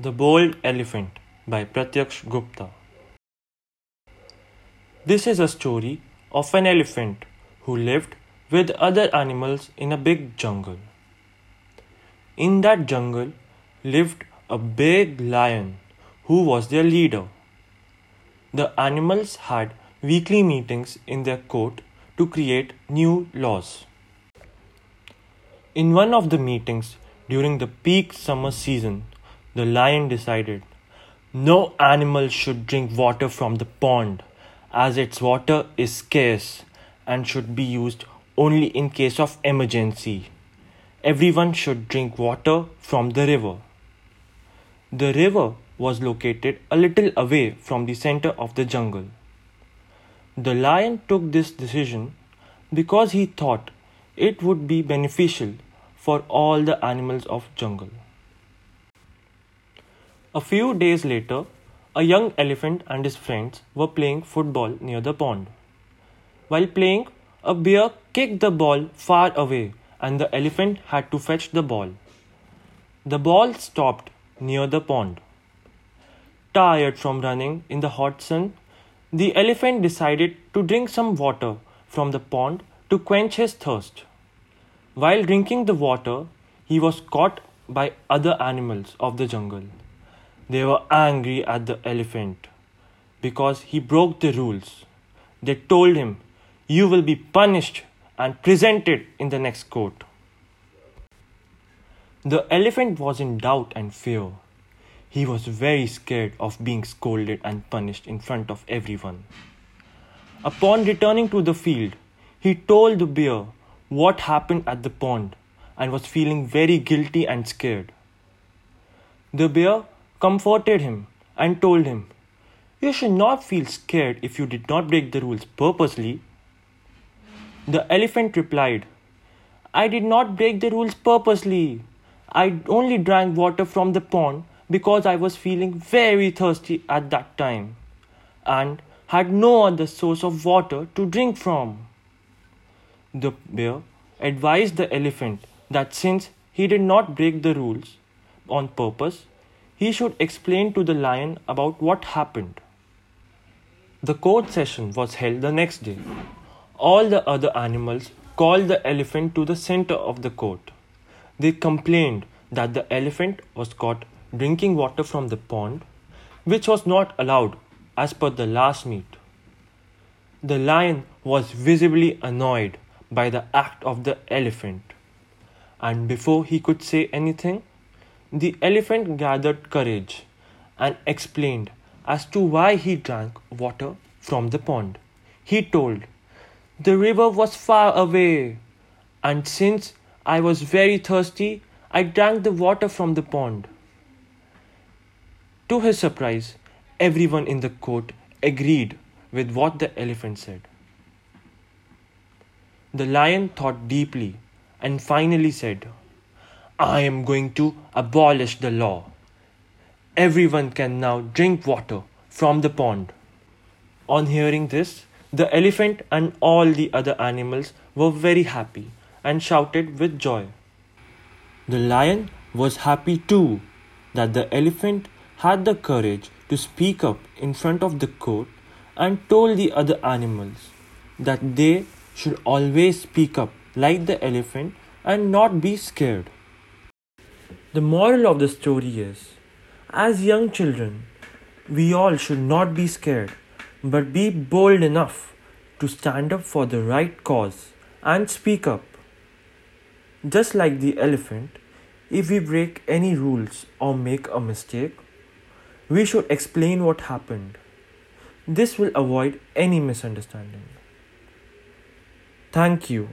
The Bold Elephant by Pratyaksh Gupta. This is a story of an elephant who lived with other animals in a big jungle. In that jungle lived a big lion who was their leader. The animals had weekly meetings in their court to create new laws. In one of the meetings during the peak summer season, the lion decided no animal should drink water from the pond as its water is scarce and should be used only in case of emergency. Everyone should drink water from the river. The river was located a little away from the center of the jungle. The lion took this decision because he thought it would be beneficial for all the animals of jungle. A few days later, a young elephant and his friends were playing football near the pond. While playing, a bear kicked the ball far away and the elephant had to fetch the ball. The ball stopped near the pond. Tired from running in the hot sun, the elephant decided to drink some water from the pond to quench his thirst. While drinking the water, he was caught by other animals of the jungle. They were angry at the elephant because he broke the rules. They told him, You will be punished and presented in the next court. The elephant was in doubt and fear. He was very scared of being scolded and punished in front of everyone. Upon returning to the field, he told the bear what happened at the pond and was feeling very guilty and scared. The bear comforted him and told him, You should not feel scared if you did not break the rules purposely. The elephant replied, I did not break the rules purposely. I only drank water from the pond because I was feeling very thirsty at that time and had no other source of water to drink from. The bear advised the elephant that since he did not break the rules on purpose, he should explain to the lion about what happened. The court session was held the next day. All the other animals called the elephant to the center of the court. They complained that the elephant was caught drinking water from the pond, which was not allowed as per the last meet. The lion was visibly annoyed by the act of the elephant, and before he could say anything, the elephant gathered courage and explained as to why he drank water from the pond. He told, The river was far away, and since I was very thirsty, I drank the water from the pond. To his surprise, everyone in the court agreed with what the elephant said. The lion thought deeply and finally said, I am going to abolish the law. Everyone can now drink water from the pond. On hearing this, the elephant and all the other animals were very happy and shouted with joy. The lion was happy too that the elephant had the courage to speak up in front of the court and told the other animals that they should always speak up like the elephant and not be scared. The moral of the story is as young children, we all should not be scared but be bold enough to stand up for the right cause and speak up. Just like the elephant, if we break any rules or make a mistake, we should explain what happened. This will avoid any misunderstanding. Thank you.